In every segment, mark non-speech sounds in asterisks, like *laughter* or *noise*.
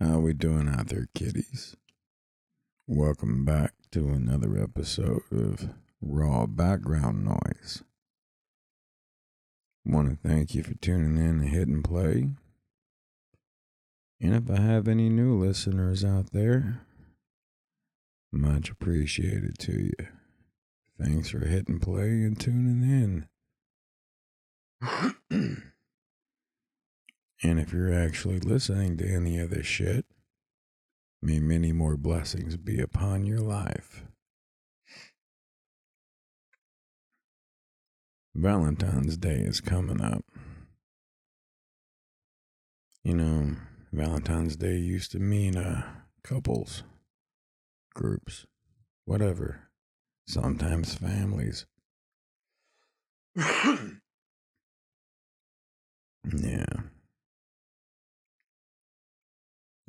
How we doing out there, kiddies? Welcome back to another episode of Raw Background Noise. Want to thank you for tuning in to Hit and play. And if I have any new listeners out there, much appreciated to you. Thanks for hitting play and tuning in. And if you're actually listening to any of this shit, may many more blessings be upon your life. Valentine's Day is coming up. You know, Valentine's Day used to mean uh, couples, groups, whatever, sometimes families. *coughs* *coughs* yeah.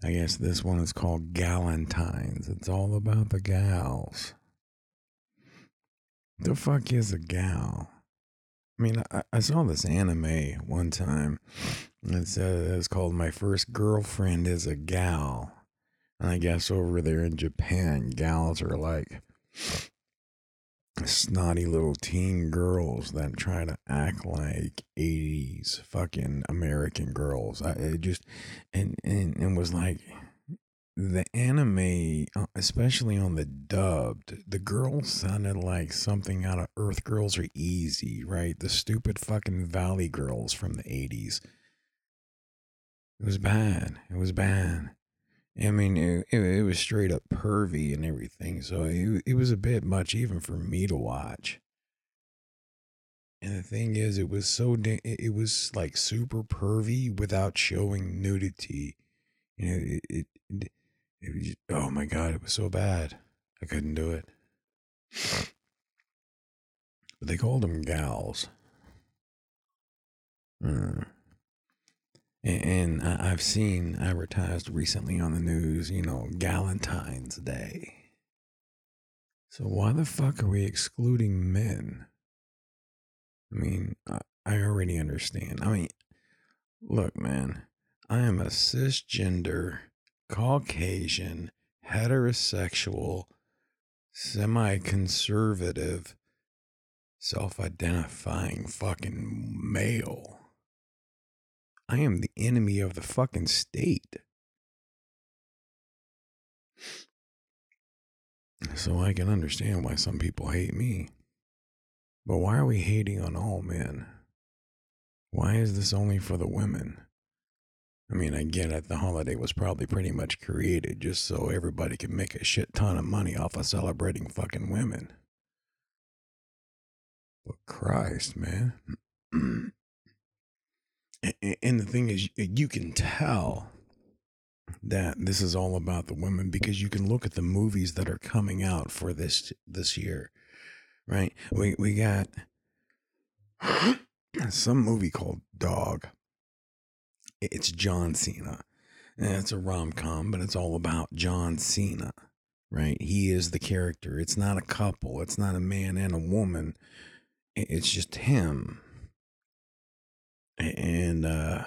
I guess this one is called Galentine's. It's all about the gals. The fuck is a gal? I mean, I, I saw this anime one time. It said it's called My First Girlfriend is a Gal. And I guess over there in Japan, gals are like snotty little teen girls that try to act like 80s fucking American girls. I it just and and and was like the anime, uh, especially on the dubbed, the girls sounded like something out of Earth Girls Are Easy, right? The stupid fucking Valley Girls from the 80s. It was bad. It was bad. I mean, it, it, was straight up pervy and everything. So it, it was a bit much even for me to watch. And the thing is, it was so, it was like super pervy without showing nudity. You know, it, it, it, was, oh my God, it was so bad. I couldn't do it. But they called them gals. Mm. And I've seen advertised recently on the news, you know, Galentine's Day. So why the fuck are we excluding men? I mean, I already understand. I mean, look, man, I am a cisgender, Caucasian, heterosexual, semi conservative, self identifying fucking male. I am the enemy of the fucking state. So I can understand why some people hate me. But why are we hating on all men? Why is this only for the women? I mean, I get it. The holiday was probably pretty much created just so everybody can make a shit ton of money off of celebrating fucking women. But Christ, man. *clears throat* and the thing is, you can tell that this is all about the women because you can look at the movies that are coming out for this this year, right? We we got *gasps* some movie called Dog. It's John Cena. It's a rom com, but it's all about John Cena, right? He is the character. It's not a couple. It's not a man and a woman. It's just him and uh,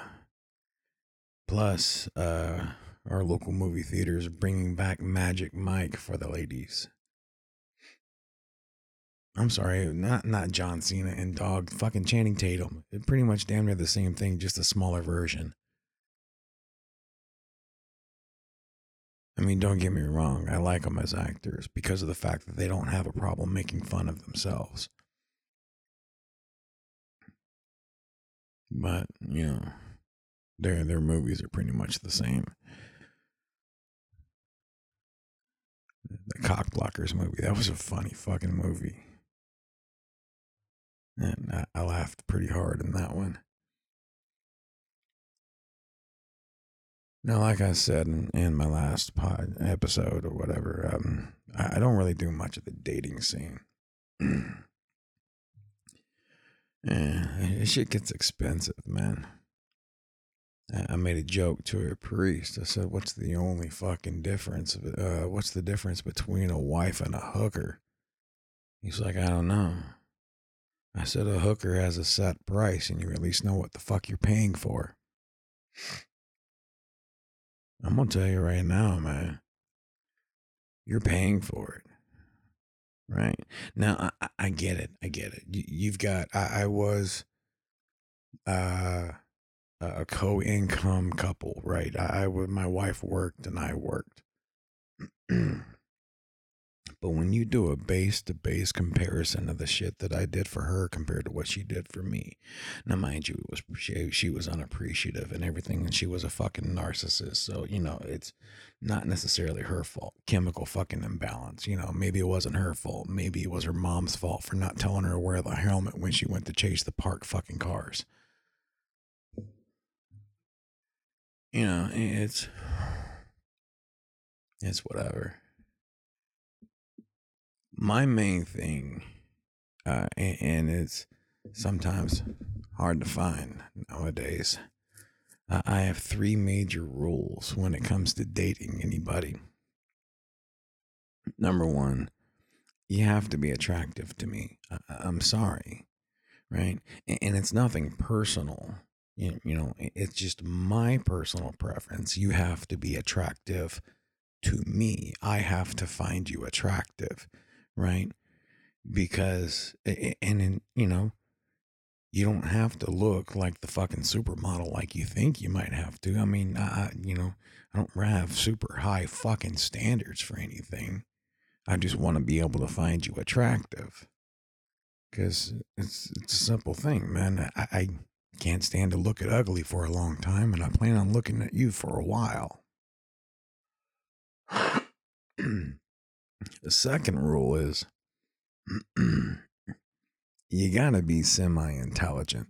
plus uh, our local movie theaters bringing back Magic Mike for the ladies. I'm sorry, not not John Cena and Dog, fucking Channing Tatum. It pretty much damn near the same thing, just a smaller version. I mean, don't get me wrong, I like them as actors because of the fact that they don't have a problem making fun of themselves. But, you know, their their movies are pretty much the same. The Cock Blockers movie, that was a funny fucking movie. And I, I laughed pretty hard in that one. Now, like I said in, in my last pod episode or whatever, um, I, I don't really do much of the dating scene. *clears throat* Yeah, shit gets expensive, man. I made a joke to a priest. I said, "What's the only fucking difference? Uh, what's the difference between a wife and a hooker?" He's like, "I don't know." I said a hooker has a set price and you at least know what the fuck you're paying for. I'm to tell you right now, man. You're paying for it. Right. Now, I, I get it. I get it. You, have got, I, I was uh, a co income couple, right? I, I, my wife worked and I worked. *clears throat* But when you do a base to base comparison of the shit that I did for her compared to what she did for me, now mind you, it was she, she was unappreciative and everything, and she was a fucking narcissist. So you know, it's not necessarily her fault. Chemical fucking imbalance. You know, maybe it wasn't her fault. Maybe it was her mom's fault for not telling her to wear the helmet when she went to chase the park fucking cars. You know, it's it's whatever my main thing, uh, and, and, it's sometimes hard to find nowadays. Uh, I have three major rules when it comes to dating anybody. Number one, you have to be attractive to me. I, am sorry, right? And, and, it's nothing personal. You, you know, it's just my personal preference. You have to be attractive to me. I have to find you attractive right? Because, and, and you know, you don't have to look like the fucking supermodel like you think you might have to. I mean, I, you know, I don't have super high fucking standards for anything. I just want to be able to find you attractive. Because it's, it's a simple thing, man. I, I can't stand to look at ugly for a long time, and I plan on looking at you for a while. *clears throat* The second rule is *clears throat* you gotta be semi intelligent.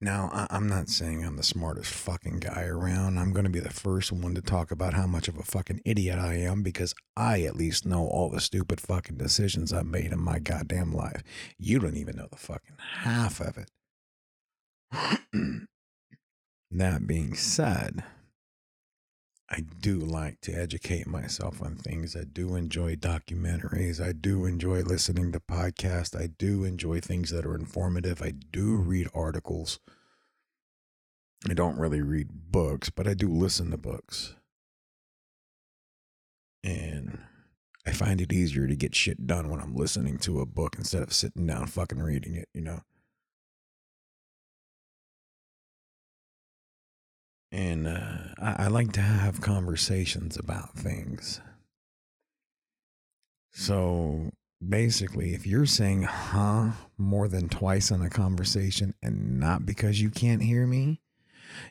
Now, I- am not saying I'm the smartest fucking guy around. I'm going to be the first one to talk about how much of a fucking idiot I am because I at least know all the stupid fucking decisions I've made in my goddamn life. You don't even know the fucking half of it. *clears throat* that being said, I do like to educate myself on things. I do enjoy documentaries. I do enjoy listening to podcasts. I do enjoy things that are informative. I do read articles. I don't really read books, but I do listen to books. And I find it easier to get shit done when I'm listening to a book instead of sitting down fucking reading it, you know? And uh, I, I like to have conversations about things. So basically, if you're saying huh more than twice in a conversation and not because you can't hear me,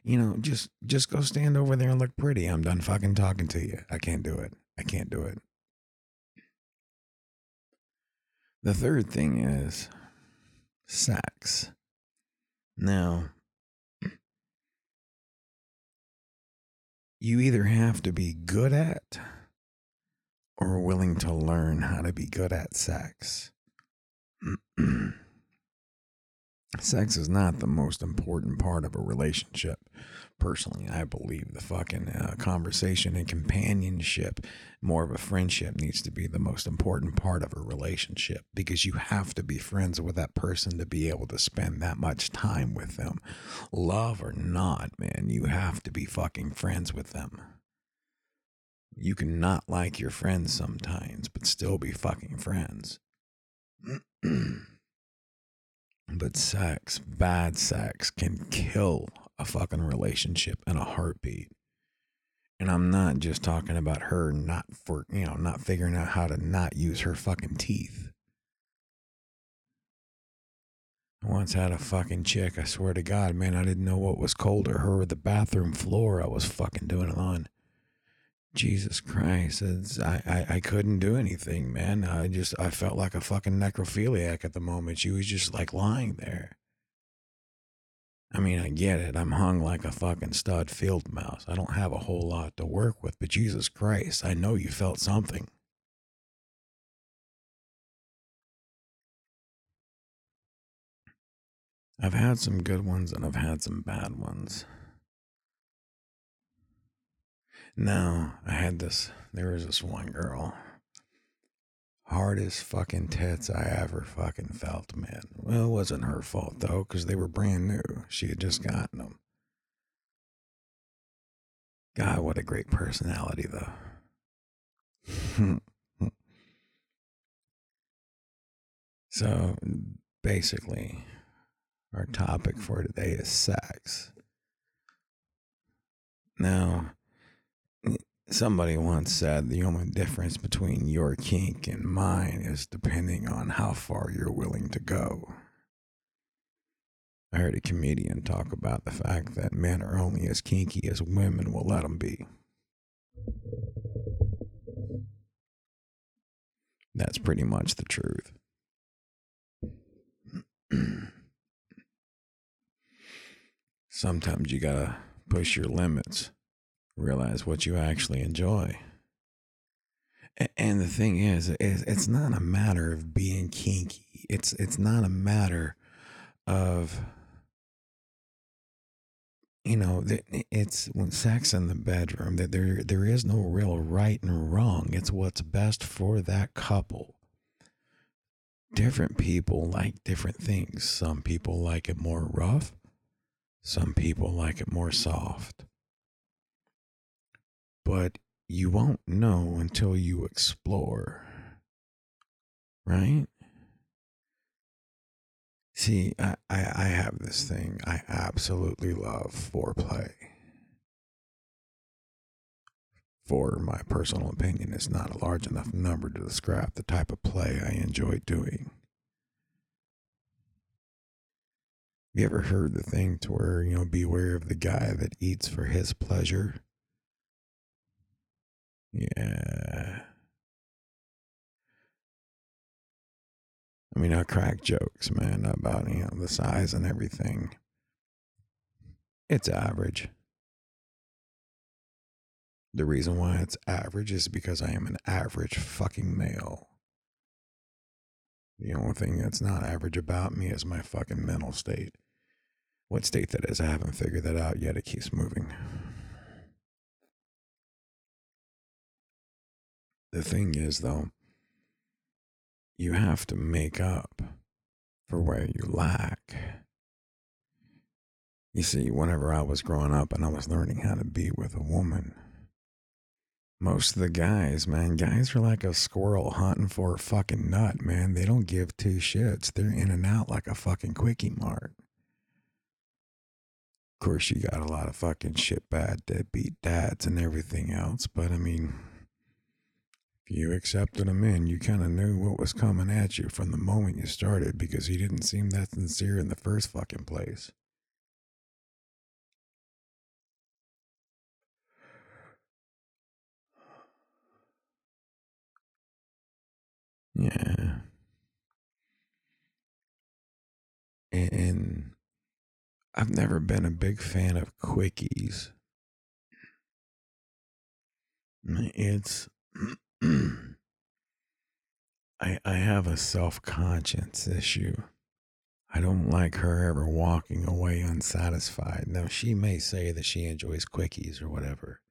you know, just just go stand over there and look pretty. I'm done fucking talking to you. I can't do it. I can't do it. The third thing is sex. Now, you either have to be good at or willing to learn how to be good at sex. *clears throat* sex is not the most important part of a relationship. Personally, I believe the fucking uh, conversation and companionship, more of a friendship, needs to be the most important part of a relationship because you have to be friends with that person to be able to spend that much time with them. Love or not, man, you have to be fucking friends with them. You can not like your friends sometimes, but still be fucking friends. *clears throat* But sex, bad sex, can kill a fucking relationship in a heartbeat. And I'm not just talking about her not for, you know, not figuring out how to not use her fucking teeth. I once had a fucking chick, I swear to God, man, I didn't know what was colder, her or the bathroom floor I was fucking doing it on. Jesus Christ, I, I, I couldn't do anything, man. I just, I felt like a fucking necrophiliac at the moment. She was just like lying there. I mean, I get it. I'm hung like a fucking stud field mouse. I don't have a whole lot to work with, but Jesus Christ, I know you felt something. I've had some good ones and I've had some bad ones. Now, I had this, there was this one girl. hardest fucking tits I ever fucking felt, man. Well, it wasn't her fault though, because they were brand new. She had just gotten them. God, what a great personality, though. *laughs* so, basically, our topic for today is sex. Now, somebody once said the only difference between your kink and mine is depending on how far you're willing to go. I heard a comedian talk about the fact that men are only as kinky as women will let them be. That's pretty much the truth. *clears throat* Sometimes you gotta push your limits, realize what you mm-hmm. actually enjoy. And the thing is, it's not a matter of being kinky. It's it's not a matter of you know, it's when sex in the bedroom that there there is no real right and wrong. It's what's best for that couple. Different people like different things. Some people like it more rough. Some people like it more soft. But you won't know until you explore. Right? See, I, I, I have this thing. I absolutely love foreplay. For my personal opinion, it's not a large enough number to describe the type of play I enjoy doing. You ever heard the thing to where, you know, beware of the guy that eats for his pleasure? Yeah. I mean, I crack jokes, man, about, you know, the size and everything. It's average. The reason why it's average is because I am an average fucking male. The only thing that's not average about me is my fucking mental state. What state that is, I haven't figured that out yet. It keeps moving. The thing is, though, you have to make up for where you lack. You see, whenever I was growing up and I was learning how to be with a woman, most of the guys, man, guys are like a squirrel hunting for a fucking nut, man. They don't give two shits. They're in and out like a fucking quickie mart. Of course, you got a lot of fucking shit bad deadbeat dads and everything else, but I mean, if you accepted him in, you kind of knew what was coming at you from the moment you started because he didn't seem that sincere in the first fucking place. Yeah. And I've never been a big fan of quickies. It's *clears throat* I I have a self-conscience issue. I don't like her ever walking away unsatisfied. Now she may say that she enjoys quickies or whatever.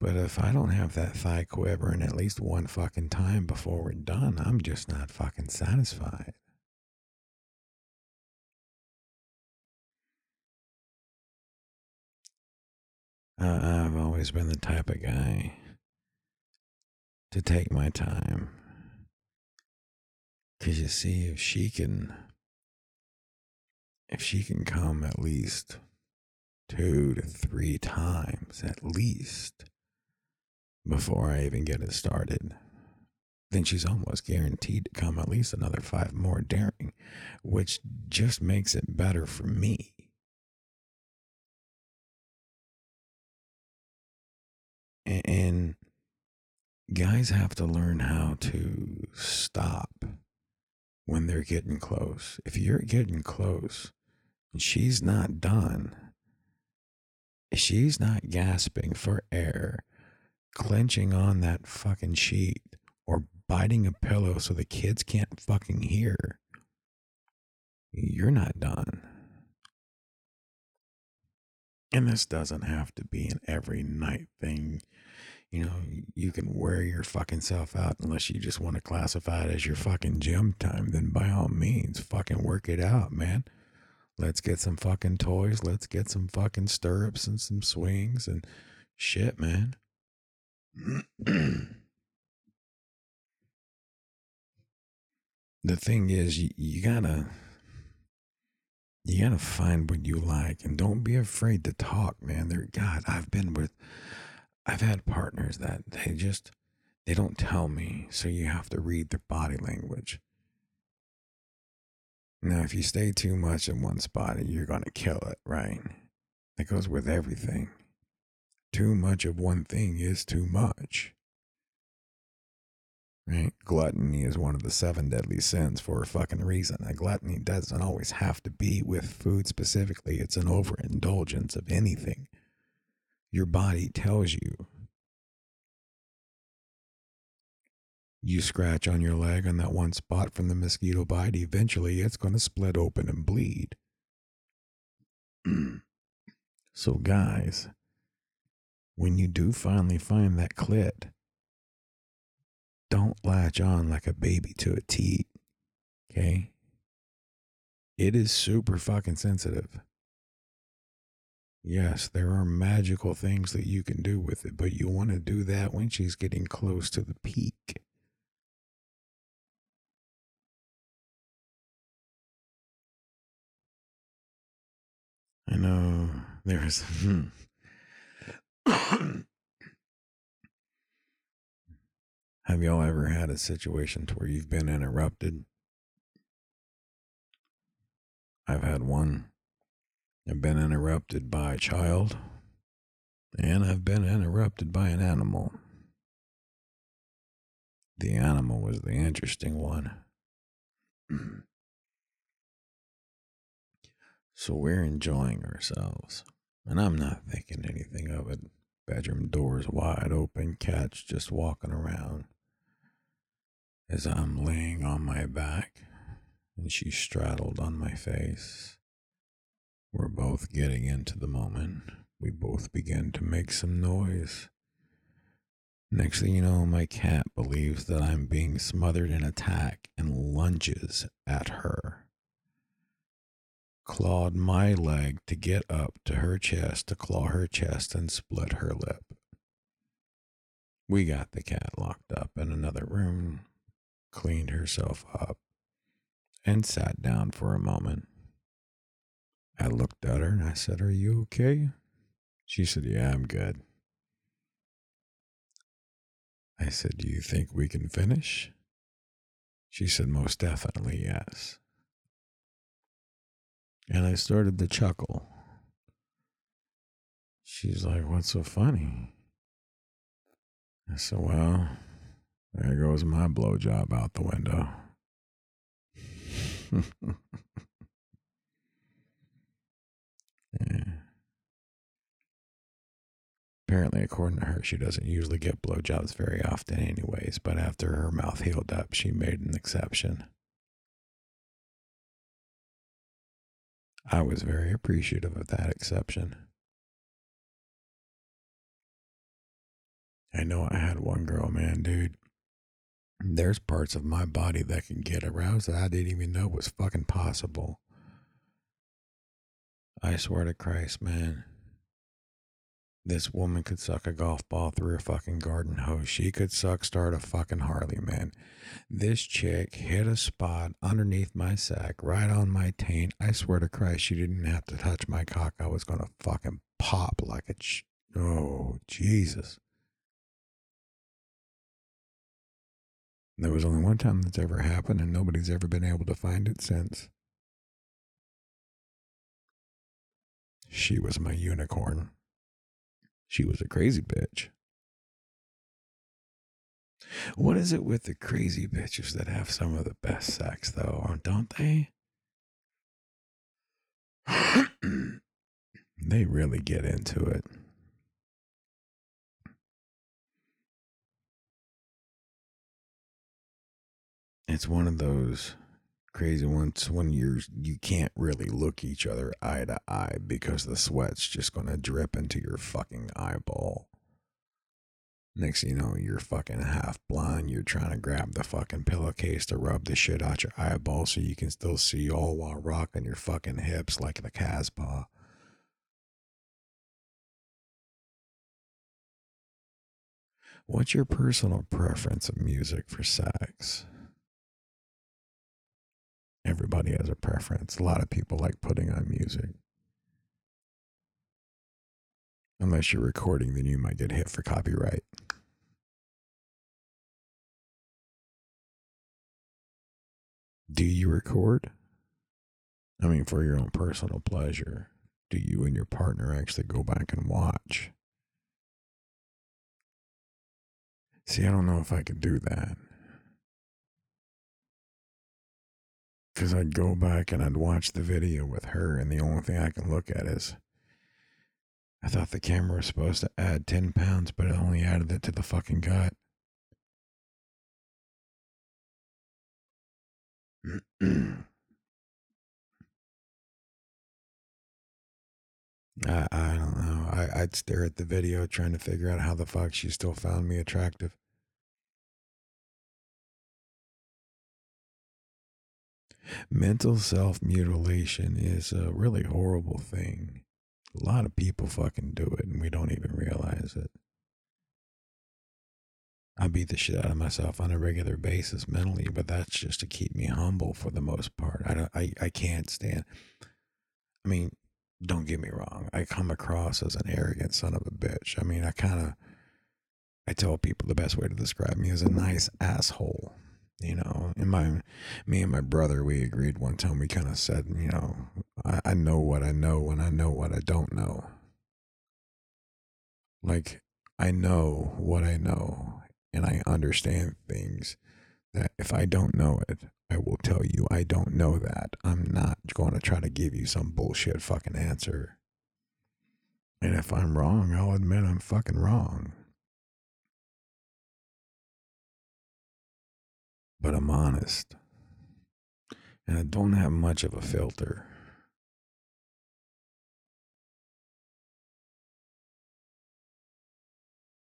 But if I don't have that thigh quivering at least one fucking time before we're done, I'm just not fucking satisfied. Uh, I've always been the type of guy to take my time. Because you see, if she can, if she can come at least two to three times at least before I even get it started, then she's almost guaranteed to come at least another five more daring, which just makes it better for me. And guys have to learn how to stop when they're getting close. If you're getting close and she's not done, she's not gasping for air, clenching on that fucking sheet, or biting a pillow so the kids can't fucking hear, you're not done. And this doesn't have to be an every night thing. you know, you can wear your fucking self out unless you just want to classify it as your fucking gym time, then by all means, fucking work it out, man. Let's get some fucking toys. Let's get some fucking stirrups and some swings and shit, man. *clears throat* the thing is, you, you gotta you gotta find what you like and don't be afraid to talk, man. There, God, I've been with, I've had partners that they just they don't tell me, so you have to read their body language. Now, if you stay too much in one spot, you're gonna kill it, right? That goes with everything. Too much of one thing is too much. Right? Gluttony is one of the seven deadly sins for a fucking reason. A gluttony doesn't always have to be with food specifically, it's an overindulgence of anything. Your body tells you. You scratch on your leg on that one spot from the mosquito bite, eventually it's going to split open and bleed. *clears throat* so, guys, when you do finally find that clit, don't latch on like a baby to a teat. Okay? It is super fucking sensitive. Yes, there are magical things that you can do with it, but you want to do that when she's getting close to the peak. I know there's. Have y'all ever had a situation to where you've been interrupted? I've had one. I've been interrupted by a child, and I've been interrupted by an animal. The animal was the interesting one. *clears throat* so we're enjoying ourselves, and I'm not thinking anything of it. Bedroom doors wide open, cats just walking around as I'm laying on my back and she straddled on my face. We're both getting into the moment. We both begin to make some noise. Next thing you know, my cat believes that I'm being smothered in attack and lunges at her. Clawed my leg to get up to her chest to claw her chest and split her lip. We got the cat locked up in another room cleaned herself up, and sat down for a moment. I looked at her and I said, Are you okay? She said, Yeah, I'm good. I said, Do you think we can finish? She said, Most definitely, yes. And I started to chuckle. She's like, What's so funny? I said, Well, there goes my blowjob out the window. *laughs* yeah. Apparently, according to her, she doesn't usually get blowjobs very often, anyways, but after her mouth healed up, she made an exception. I was very appreciative of that exception. I know I had one girl, man, dude there's parts of my body that can get aroused that I didn't even know was fucking possible. I swear to Christ, man. This woman could suck a golf ball through a fucking garden hose. She could suck start a fucking Harley, man. This chick hit a spot underneath my sack, right on my taint. I swear to Christ, she didn't have to touch my cock. I was gonna fucking pop like a. Ch- oh, Jesus. There was only one time that's ever happened, and nobody's ever been able to find it since. She was my unicorn. She was a crazy bitch. What is it with the crazy bitches that have some of the best sex, though, don't they? *clears throat* they really get into it. It's one of those crazy ones when you're you can't really look each other eye to eye because the sweat's just gonna drip into your fucking eyeball. Next you know, you're fucking half blind. You're trying to grab the fucking pillowcase to rub the shit out your eyeball so you can still see all while rocking your fucking hips like the Casbah. What's your personal preference of music for sex? Everybody has a preference. A lot of people like putting on music. Unless you're recording, then you might get hit for copyright. Do you record? I mean, for your own personal pleasure. Do you and your partner actually go back and watch? See, I don't know if I could do that. Because I'd go back and I'd watch the video with her, and the only thing I can look at is I thought the camera was supposed to add 10 pounds, but it only added it to the fucking gut. I, I don't know. I, I'd stare at the video trying to figure out how the fuck she still found me attractive. Mental self mutilation is a really horrible thing. A lot of people fucking do it and we don't even realize it. I beat the shit out of myself on a regular basis mentally, but that's just to keep me humble for the most part. I don't I, I can't stand I mean, don't get me wrong. I come across as an arrogant son of a bitch. I mean, I kind of I tell people the best way to describe me is a nice asshole. You know, in my me and my brother, we agreed one time. We kind of said, you know, I, I know what I know, and I know what I don't know. Like I know what I know, and I understand things that if I don't know it, I will tell you I don't know that. I'm not going to try to give you some bullshit fucking answer. And if I'm wrong, I'll admit I'm fucking wrong. But I'm honest. And I don't have much of a filter.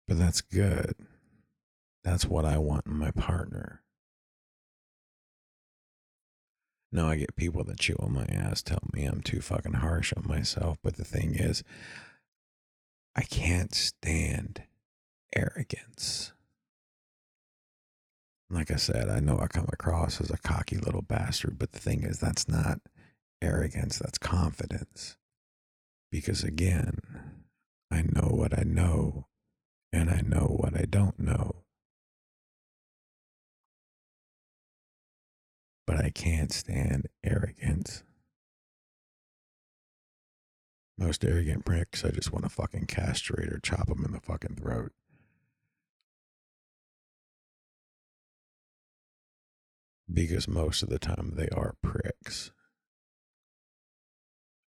But that's good. That's what I want in my partner. Now I get people that chew on my ass tell me I'm too fucking harsh on myself, but the thing is, I can't stand arrogance like I said, I know I come across as a cocky little bastard, but the thing is, that's not arrogance, that's confidence. Because again, I know what I know, and I know what I don't know. But I can't stand arrogance. Most arrogant pricks, I just want to fucking castrate or chop them in the fucking throat. Because most of the time they are pricks.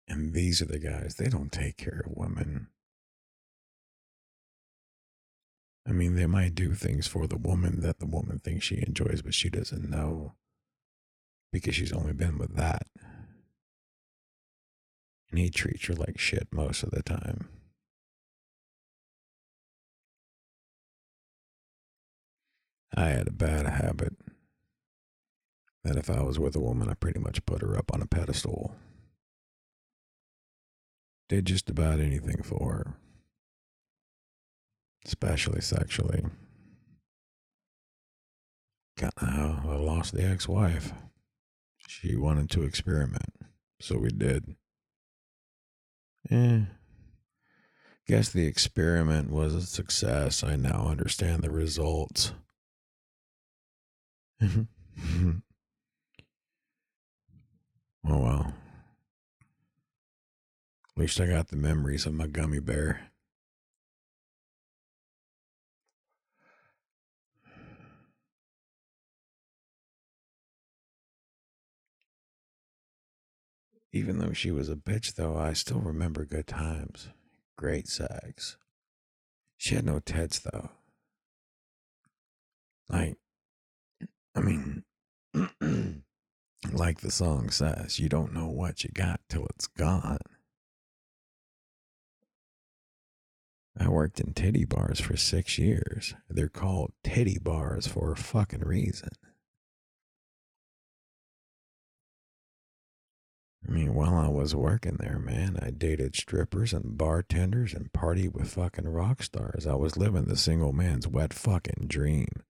And these are the guys, they don't take care of women. I mean, they might do things for the woman that the woman thinks she enjoys, but she doesn't know because she's only been with that. And he treats her like shit most of the time. I had a bad habit that if I was with a woman, I pretty much put her up on a pedestal. Did just about anything for her, especially sexually. Of how I lost the ex wife. She wanted to experiment, so we did. Eh. Guess the experiment was a success. I now understand the results. *laughs* Oh well. At least I got the memories of my gummy bear. Even though she was a bitch, though, I still remember good times. Great sex. She had no tits, though. Like, I mean, *clears throat* like the song says, you don't know what you got till it's gone. I worked in titty bars for six years. They're called titty bars for a fucking reason. I mean, while I was working there, man, I dated strippers and bartenders and partied with fucking rock stars. I was living the single man's wet fucking dream.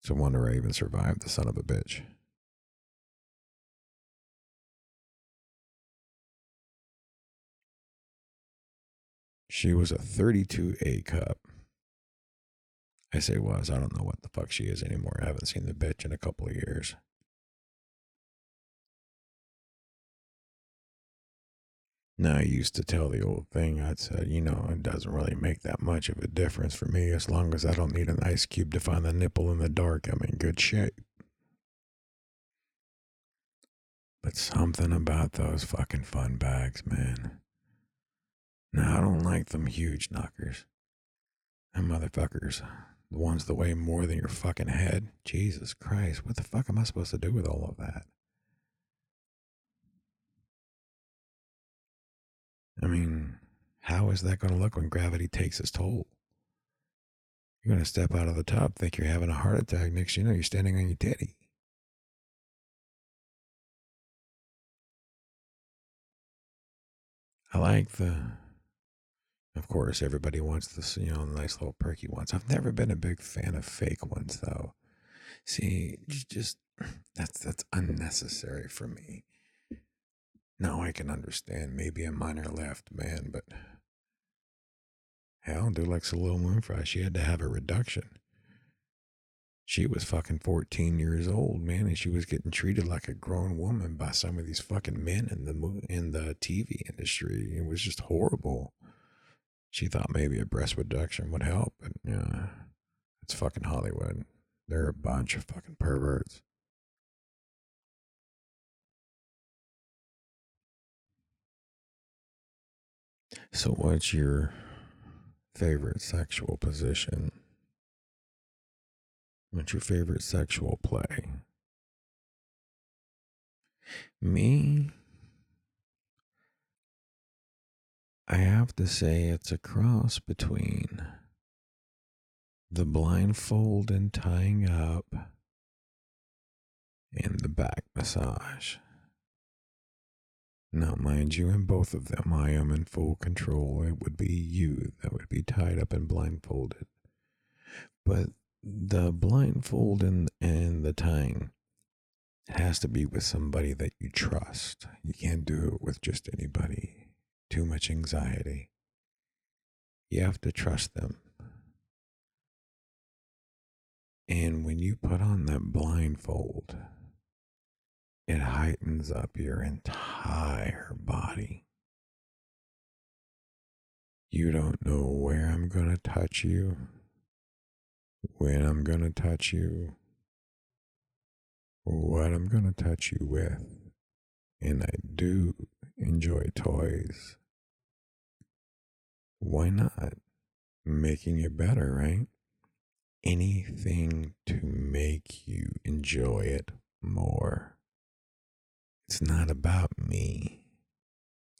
It's a wonder I even survived the son of a bitch. She was a 32A cup. I say was. I don't know what the fuck she is anymore. I haven't seen the bitch in a couple of years. Now, I used to tell the old thing. I'd said, you know, it doesn't really make that much of a difference for me as long as I don't need an ice cube to find the nipple in the dark. I'm in good shape. But something about those fucking fun bags, man. Now, I don't like them huge knockers. Them motherfuckers, the ones that weigh more than your fucking head. Jesus Christ, what the fuck am I supposed to do with all of that? I mean, how is that going to look when gravity takes its toll? You're going to step out of the tub, think you're having a heart attack. Next, you know, you're standing on your titty. I like the, of course, everybody wants this, you know, nice little perky ones. I've never been a big fan of fake ones, though. See, just *clears throat* that's that's unnecessary for me. Now I can understand maybe a minor left man, but hell, dude, like Soleil Moon Frye, she had to have a reduction. She was fucking 14 years old, man, and she was getting treated like a grown woman by some of these fucking men in the in the TV industry. It was just horrible. She thought maybe a breast reduction would help, but yeah, it's fucking Hollywood. They're a bunch of fucking perverts. So, what's your favorite sexual position? What's your favorite sexual play? Me, I have to say it's a cross between the blindfold and tying up and the back massage. Now, mind you, in both of them, I am in full control. It would be you that would be tied up and blindfolded. But the blindfold and, and the tying has to be with somebody that you trust. You can't do it with just anybody. Too much anxiety. You have to trust them. And when you put on that blindfold, it heightens up your entire body. You don't know where I'm going to touch you, when I'm going to touch you, what I'm going to touch you with. And I do enjoy toys. Why not? Making it better, right? Anything to make you enjoy it more. It's not about me.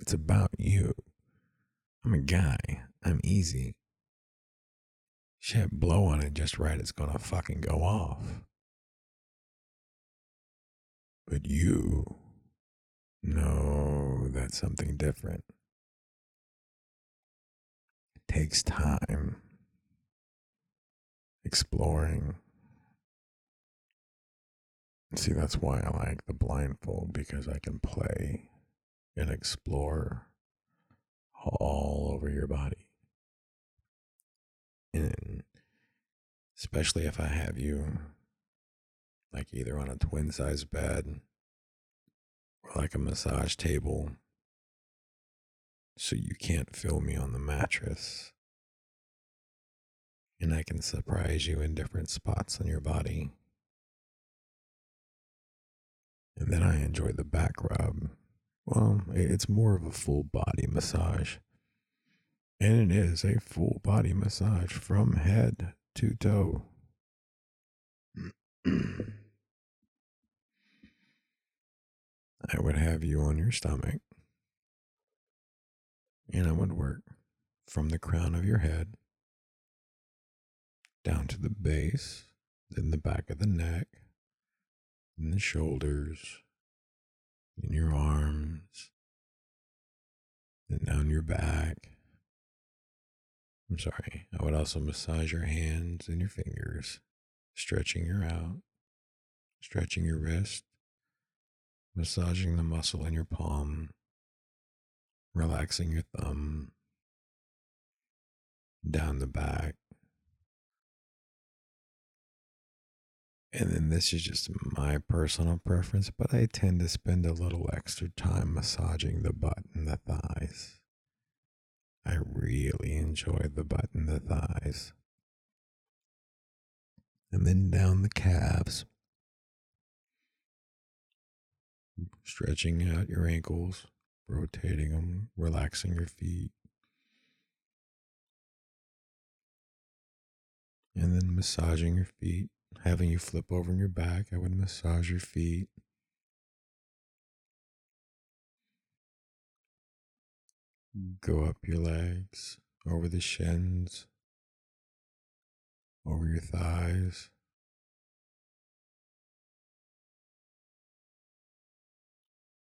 It's about you. I'm a guy. I'm easy. Shit, blow on it just right. It's gonna fucking go off. But you know that's something different. Takes time exploring See, that's why I like the blindfold because I can play and explore all over your body. And especially if I have you like either on a twin size bed or like a massage table so you can't feel me on the mattress. And I can surprise you in different spots on your body. And then I enjoy the back rub. Well, it's more of a full body massage. And it is a full body massage from head to toe. *clears throat* I would have you on your stomach and I would work from the crown of your head down to the base, then the back of the neck, and the shoulders, in your arms, then down your back. I'm sorry. I would also massage your hands and your fingers, stretching your out, stretching your wrist, massaging the muscle in your palm, relaxing your thumb, down the back. And then this is just my personal preference, but I tend to spend a little extra time massaging the butt and the thighs. I really enjoy the butt and the thighs. And then down the calves, stretching out your ankles, rotating them, relaxing your feet. And then massaging your feet, having you flip over on your back. I would massage your feet. Go up your legs, over the shins, over your thighs.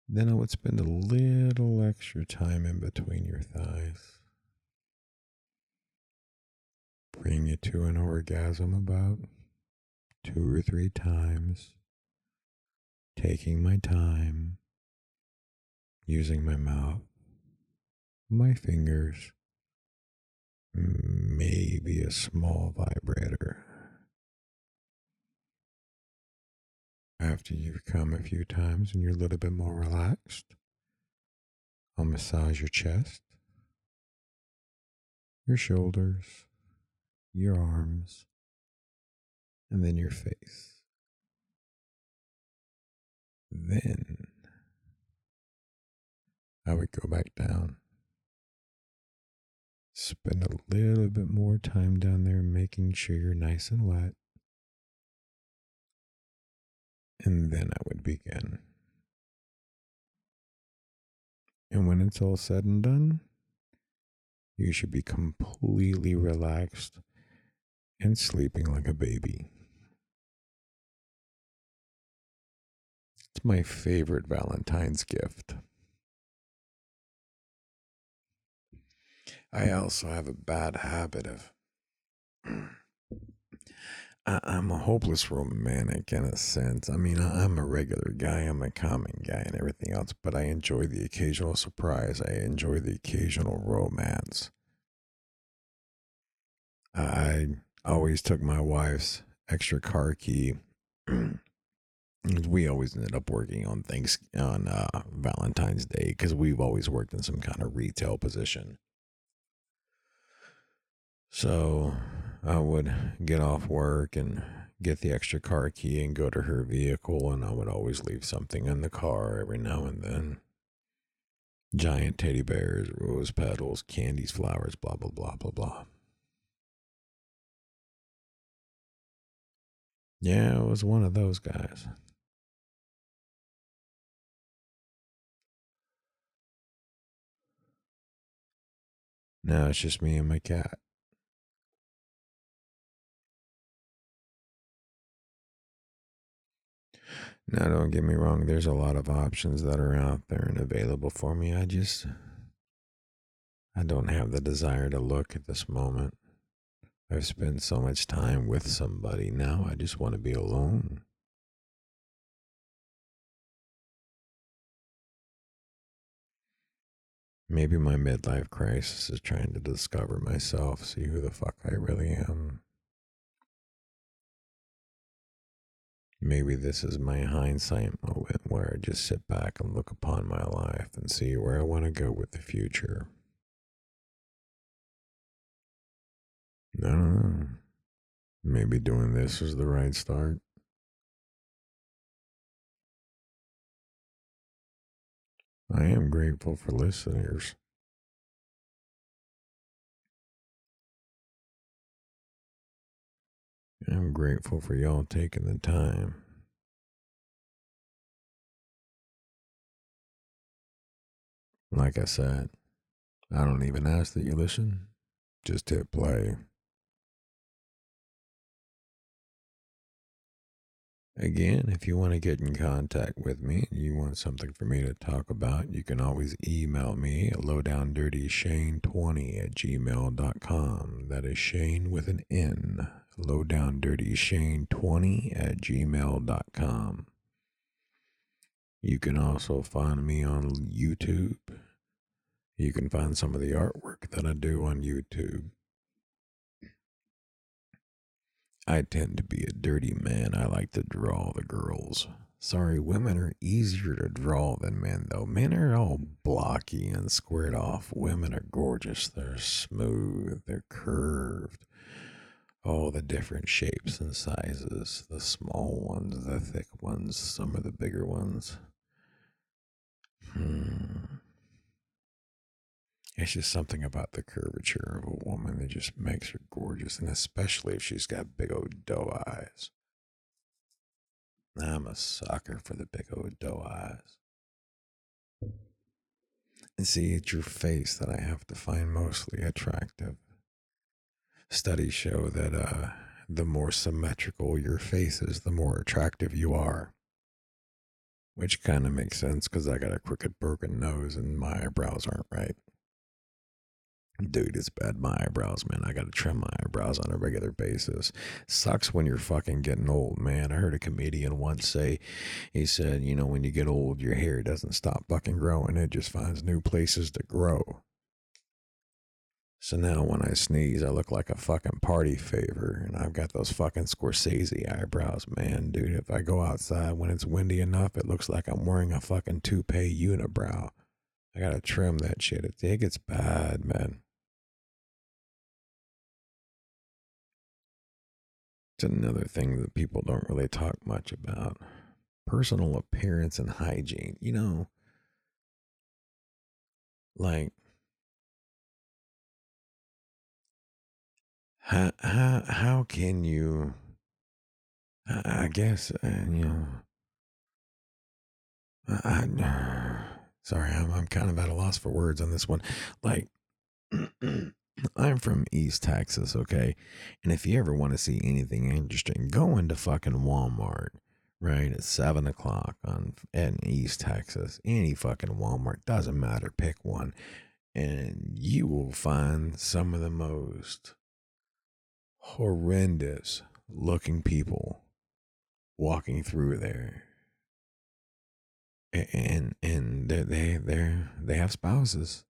Then I would spend a little extra time in between your thighs. Bring you to an orgasm about two or three times. Taking my time, using my mouth, my fingers, maybe a small vibrator. After you've come a few times and you're a little bit more relaxed, I'll massage your chest, your shoulders, your arms, and then your face. Then I would go back down. Spend a little bit more time down there making sure you're nice and wet and then I would begin. And when it's all said and done, you should be completely relaxed and sleeping like a baby. It's my favorite Valentine's gift. I also have a bad habit of *clears throat* I, am a hopeless romantic in a sense. I mean, I, I'm a regular guy, I'm a common guy and everything else, but I enjoy the occasional surprise. I enjoy the occasional romance. I always took my wife's extra car key. we always ended up working on things on uh, Valentine's Day because we've always worked in some kind of retail position. So I would get off work and get the extra car key and go to her vehicle, and I would always leave something in the car every now and then. Giant teddy bears, rose petals, candies, flowers, blah, blah, blah, blah, blah. Yeah, it was one of those guys. Now it's just me and my cat. Now, don't get me wrong, there's a lot of options that are out there and available for me. I just, I don't have the desire to look at this moment. I've spent so much time with somebody. Now I just want to be alone. Maybe my midlife crisis is trying to discover myself, see who the fuck I really am. Maybe this is my hindsight moment where I just sit back and look upon my life and see where I want to go with the future. I don't know. Maybe doing this was the right start. I am grateful for listeners. I'm grateful for y'all taking the time. Like I said, I don't even ask that you listen. Just hit play. Again, if you want to get in contact with me and you want something for me to talk about, you can always email me at lowdowndirtyshane20 at gmail.com. That is Shane with an N. Lowdowndirtyshane20 at gmail.com. You can also find me on YouTube. You can find some of the artwork that I do on YouTube. I tend to be a dirty man. I like to draw the girls. Sorry, women are easier to draw than men, though. Men are all blocky and squared off. Women are gorgeous. They're smooth, they're curved. All the different shapes and sizes the small ones, the thick ones, some of the bigger ones. Hmm. It's just something about the curvature of a woman that just makes her gorgeous, and especially if she's got big old doe eyes. I'm a sucker for the big old doe eyes. And see, it's your face that I have to find mostly attractive. Studies show that uh, the more symmetrical your face is, the more attractive you are. Which kind of makes sense because I got a crooked, broken nose and my eyebrows aren't right. Dude, it's bad. My eyebrows, man. I got to trim my eyebrows on a regular basis. Sucks when you're fucking getting old, man. I heard a comedian once say, he said, you know, when you get old, your hair doesn't stop fucking growing. It just finds new places to grow. So now when I sneeze, I look like a fucking party favor. And I've got those fucking Scorsese eyebrows, man. Dude, if I go outside when it's windy enough, it looks like I'm wearing a fucking toupee unibrow. I gotta trim that shit. It, gets bad, man. It's another thing that people don't really talk much about personal appearance and hygiene. You know, like, how, how, how can you, I, guess, uh, you know, I, I, *sighs* sorry, I'm, I'm kind of at a loss for words on this one. Like, *clears throat* I'm from East Texas, okay? And if you ever want to see anything interesting, go into fucking Walmart, right? At seven o'clock on in East Texas. Any fucking Walmart, doesn't matter, pick one. And you will find some of the most horrendous looking people walking through there. And and they they they they have spouses.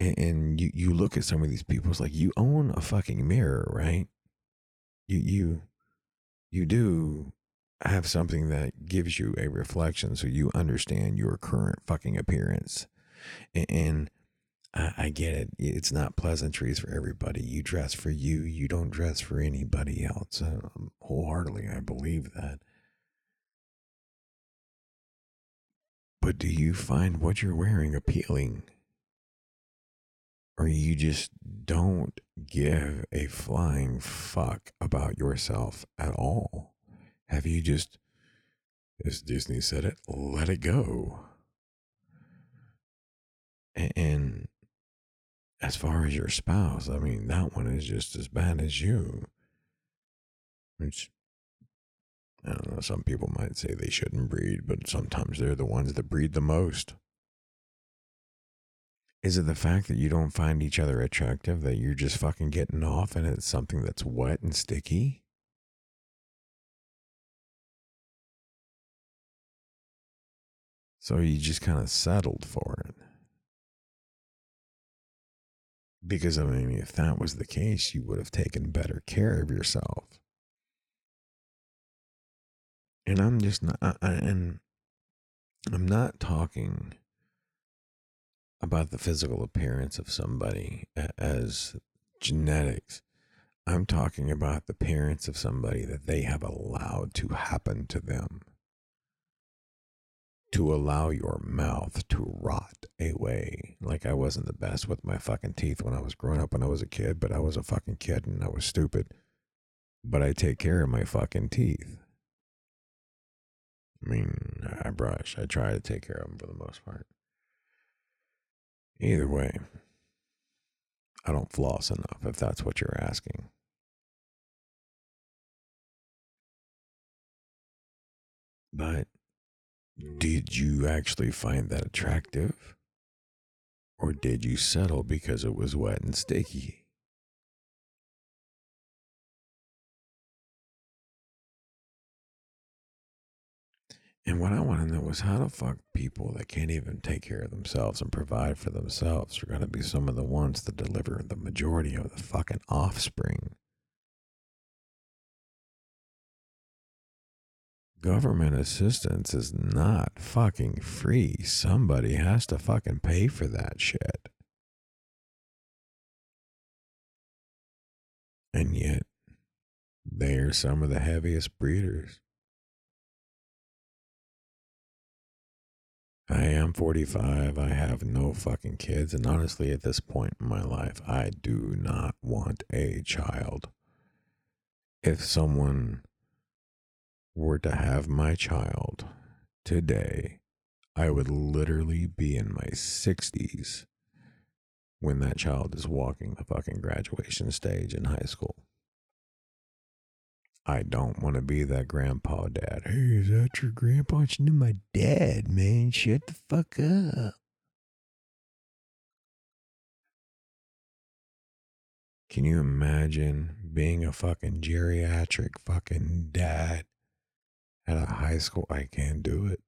And, and you you look at some of these people it's like you own a fucking mirror right? You you you do have something that gives you a reflection so you understand your current fucking appearance. And, and I, I get it. It's not pleasantries for everybody. You dress for you you don't dress for anybody else. Um, wholeheartedly i believe that. But do you find what you're wearing appealing? Or you just don't give a flying fuck about yourself at all? Have you just, as Disney said it, let it go? And as far as your spouse, I mean, that one is just as bad as you. Which, I don't know, some people might say they shouldn't breed, but sometimes they're the ones that breed the most. Is it the fact that you don't find each other attractive that you're just fucking getting off and it's something that's wet and sticky? So you just kind of settled for it. Because, I mean, if that was the case, you would have taken better care of yourself. And I'm just not, I, and I'm not talking about the physical appearance of somebody as genetics. I'm talking about the appearance of somebody that they have allowed to happen to them. To allow your mouth to rot away. Like I wasn't the best with my fucking teeth when I was growing up when I was a kid, but I was a fucking kid and I was stupid. But I take care of my fucking teeth. I mean, I brush. I try to take care of them for the most part. Either way, I don't floss enough if that's what you're asking. But did you actually find that attractive? Or did you settle because it was wet and sticky? And what I want to know is how the fuck people that can't even take care of themselves and provide for themselves are going to be some of the ones that deliver the majority of the fucking offspring. Government assistance is not fucking free. Somebody has to fucking pay for that shit. And yet, they are some of the heaviest breeders. I am 45. I have no fucking kids. And honestly, at this point in my life, I do not want a child. If someone were to have my child today, I would literally be in my 60s when that child is walking the fucking graduation stage in high school. I don't want to be that grandpa dad. Hey, is that your grandpa? It's my dad, man. Shut the fuck up. Can you imagine being a fucking geriatric fucking dad at a high school? I can't do it.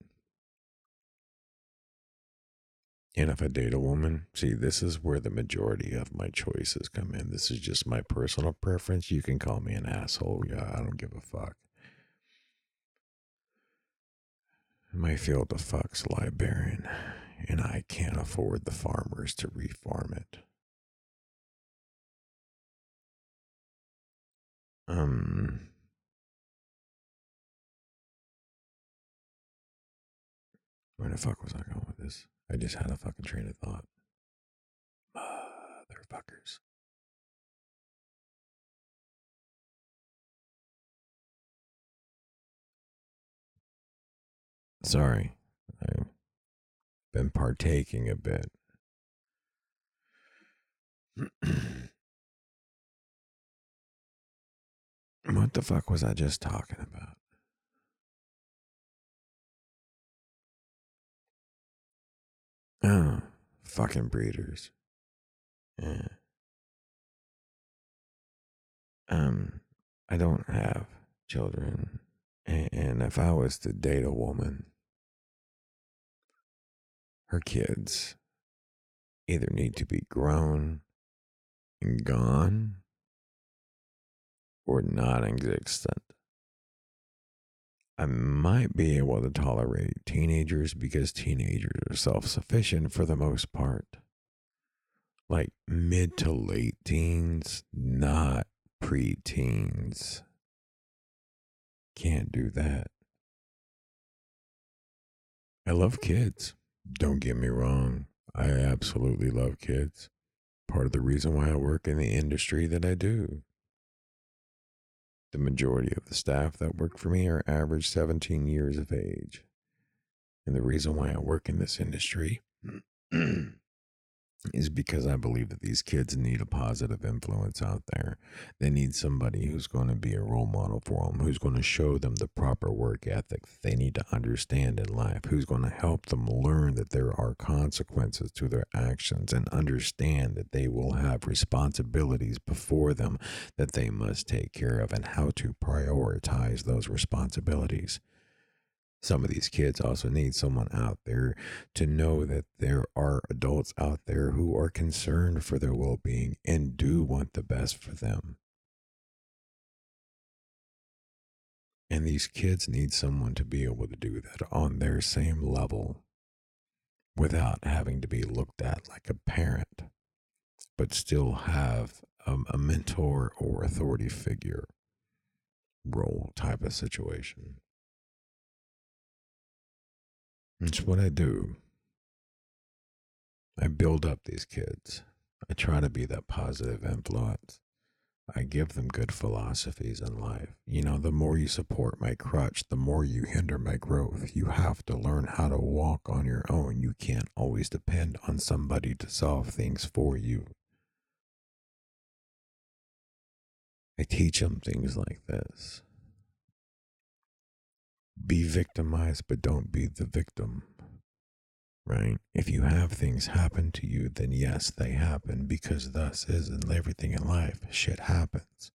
And if I date a woman, see, this is where the majority of my choices come in. This is just my personal preference. You can call me an asshole. Yeah, I don't give a fuck. My field of fucks lie barren, and I can't afford the farmers to refarm it. Um, where the fuck was I going with this? I just had a fucking train of thought. Motherfuckers. Sorry. I've been partaking a bit. *clears throat* what the fuck was I just talking about? Oh, fucking breeders. Yeah. Um, I don't have children. And if I was to date a woman, her kids either need to be grown and gone or non existent. I might be able to tolerate teenagers because teenagers are self sufficient for the most part. Like mid to late teens, not pre-teens. Can't do that. I love kids. Don't get me wrong. I absolutely love kids. Part of the reason why I work in the industry that I do. The majority of the staff that work for me are average 17 years of age. And the reason why I work in this industry *clears throat* is because I believe that these kids need a positive influence out there. They need somebody who's going to be a role model for them, who's going to show them the proper work ethic they need to understand in life, who's going to help them learn that there are consequences to their actions and understand that they will have responsibilities before them that they must take care of and how to prioritize those responsibilities some of these kids also need someone out there to know that there are adults out there who are concerned for their well being and do want the best for them. And these kids need someone to be able to do that on their same level without having to be looked at like a parent, but still have a, a mentor or authority figure role type of situation. It's what I do. I build up these kids. I try to be that positive influence. I give them good philosophies in life. You know, the more you support my crutch, the more you hinder my growth. You have to learn how to walk on your own. You can't always depend on somebody to solve things for you. I teach them things like this be victimized, but don't be the victim right? If you have things happen to you, then yes, they happen because thus is in everything in life. Shit happens.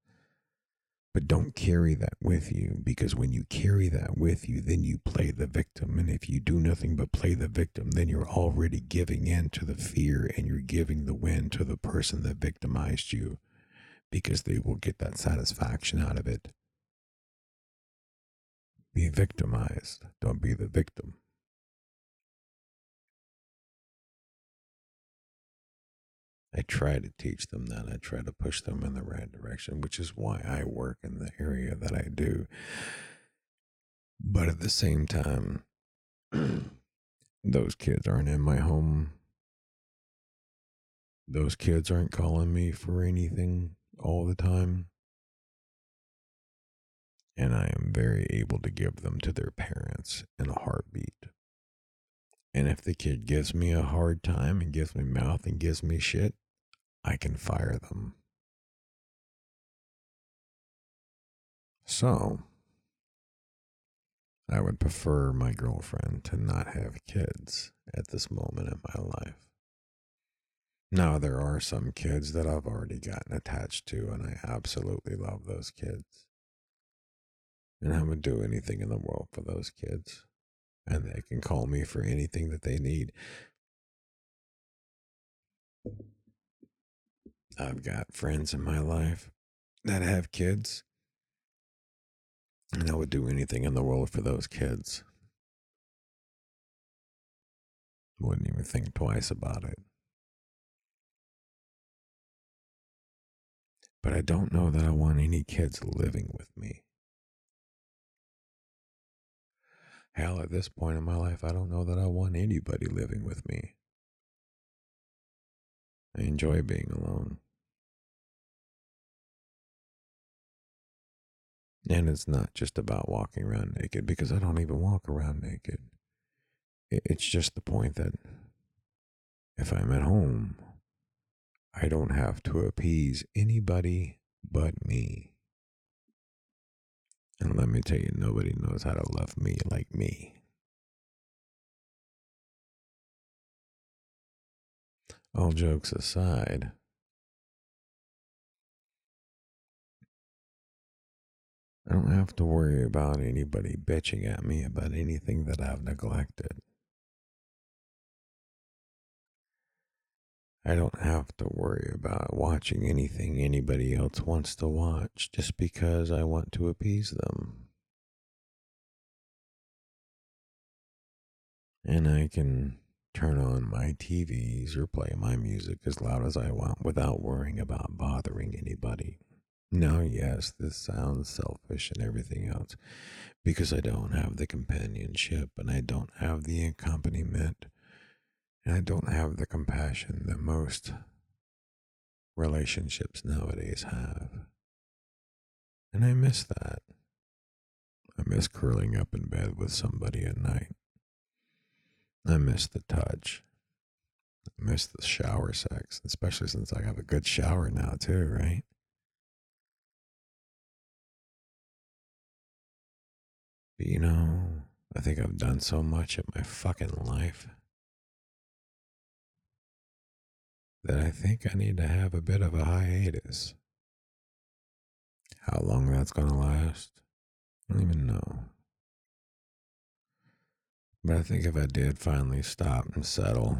But don't carry that with you because when you carry that with you, then you play the victim. And if you do nothing but play the victim, then you're already giving in to the fear and you're giving the win to the person that victimized you because they will get that satisfaction out of it. Be victimized, don't be the victim. I try to teach them that. I try to push them in the right direction, which is why I work in the area that I do. But at the same time, *clears throat* those kids aren't in my home. Those kids aren't calling me for anything all the time. And I am very able to give them to their parents in a heartbeat. And if the kid gives me a hard time and gives me mouth and gives me shit, I can fire them. So, I would prefer my girlfriend to not have kids at this moment in my life. Now, there are some kids that I've already gotten attached to, and I absolutely love those kids. And I would do anything in the world for those kids. And they can call me for anything that they need. I've got friends in my life that have kids, and I would do anything in the world for those kids. Wouldn't even think twice about it. But I don't know that I want any kids living with me. Hell, at this point in my life, I don't know that I want anybody living with me. I enjoy being alone. And it's not just about walking around naked because I don't even walk around naked. It's just the point that if I'm at home, I don't have to appease anybody but me. And let me tell you, nobody knows how to love me like me. All jokes aside, I don't have to worry about anybody bitching at me about anything that I've neglected. I don't have to worry about watching anything anybody else wants to watch just because I want to appease them. And I can turn on my TVs or play my music as loud as I want without worrying about bothering anybody. Now, yes, this sounds selfish and everything else because I don't have the companionship and I don't have the accompaniment and I don't have the compassion that most relationships nowadays have. And I miss that. I miss curling up in bed with somebody at night. I miss the touch. I miss the shower sex, especially since I have a good shower now, too, right? But you know, I think I've done so much in my fucking life that I think I need to have a bit of a hiatus. How long that's going to last, I don't even know. But I think if I did finally stop and settle,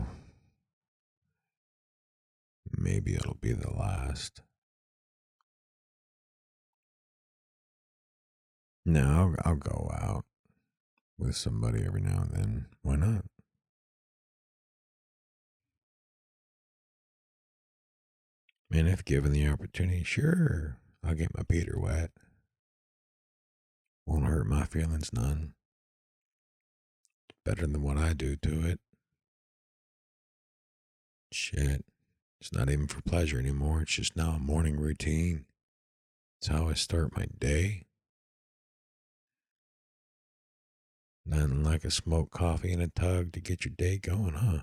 maybe it'll be the last. No, I'll, I'll go out with somebody every now and then. Why not? And if given the opportunity, sure, I'll get my Peter wet. Won't hurt my feelings none better than what I do to it. Shit. It's not even for pleasure anymore. It's just now a morning routine. It's how I start my day. Nothing like a smoked coffee and a tug to get your day going, huh?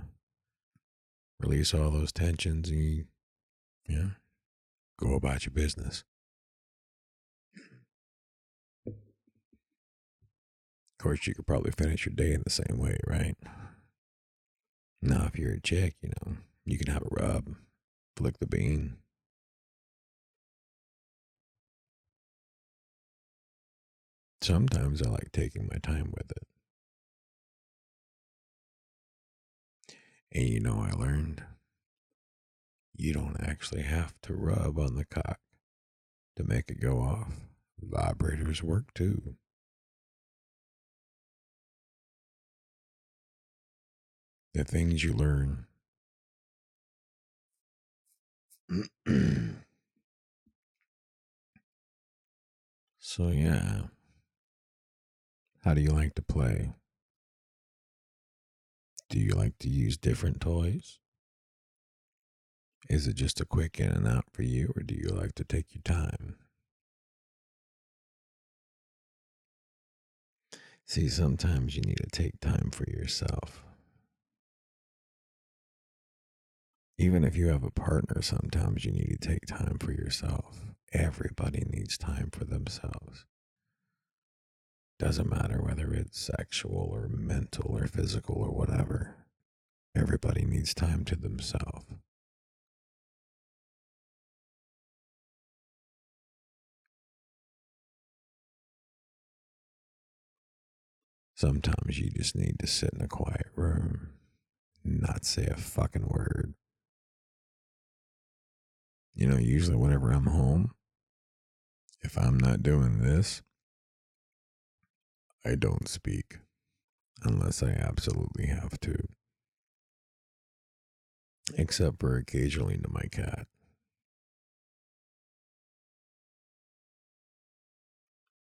Release all those tensions and you, yeah, go about your business. Of course, you could probably finish your day in the same way, right? Now, if you're a chick, you know, you can have a rub, flick the bean. Sometimes I like taking my time with it. And you know, I learned you don't actually have to rub on the cock to make it go off. Vibrators work too. The things you learn. *clears throat* so, yeah. How do you like to play? Do you like to use different toys? Is it just a quick in and out for you, or do you like to take your time? See, sometimes you need to take time for yourself. Even if you have a partner, sometimes you need to take time for yourself. Everybody needs time for themselves. Doesn't matter whether it's sexual or mental or physical or whatever. Everybody needs time to themselves. Sometimes you just need to sit in a quiet room, not say a fucking word. You know, usually whenever I'm home, if I'm not doing this, I don't speak unless I absolutely have to. Except for occasionally to my cat.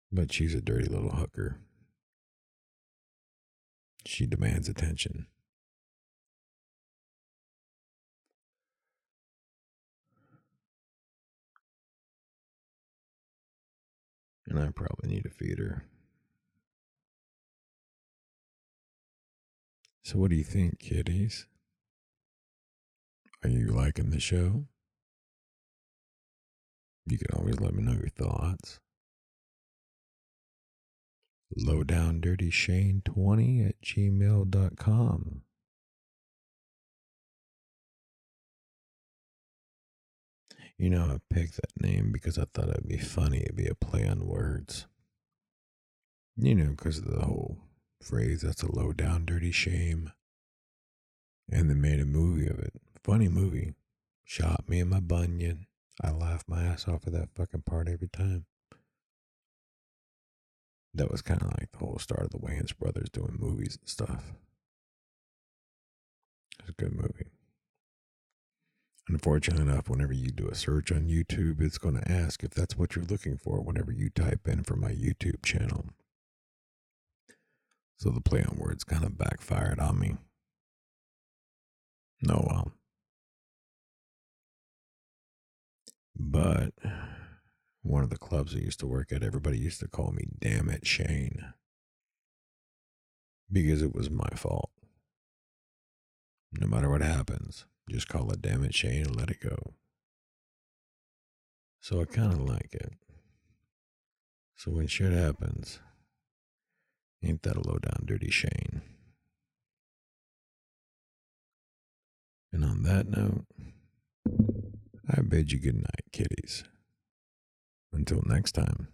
But she's a dirty little hooker. She demands attention. And I probably need to feed her. So, what do you think, kiddies? Are you liking the show? You can always let me know your thoughts. Lowdowndirtyshane20 at gmail.com. You know, I picked that name because I thought it'd be funny. It'd be a play on words. You know, because of the whole phrase, that's a low down dirty shame. And they made a movie of it. Funny movie. Shot me in my bunion. I laugh my ass off at that fucking part every time. That was kind of like the whole start of the Wayans brothers doing movies and stuff. It's a good movie. Unfortunately enough, whenever you do a search on YouTube, it's going to ask if that's what you're looking for whenever you type in for my YouTube channel. So the play on words kind of backfired on me. No, well. But one of the clubs I used to work at, everybody used to call me Damn It Shane because it was my fault. No matter what happens, just call it Damn It Shane and let it go. So I kind of like it. So when shit happens, ain't that a low down dirty Shane? And on that note, I bid you good night, kiddies. Until next time.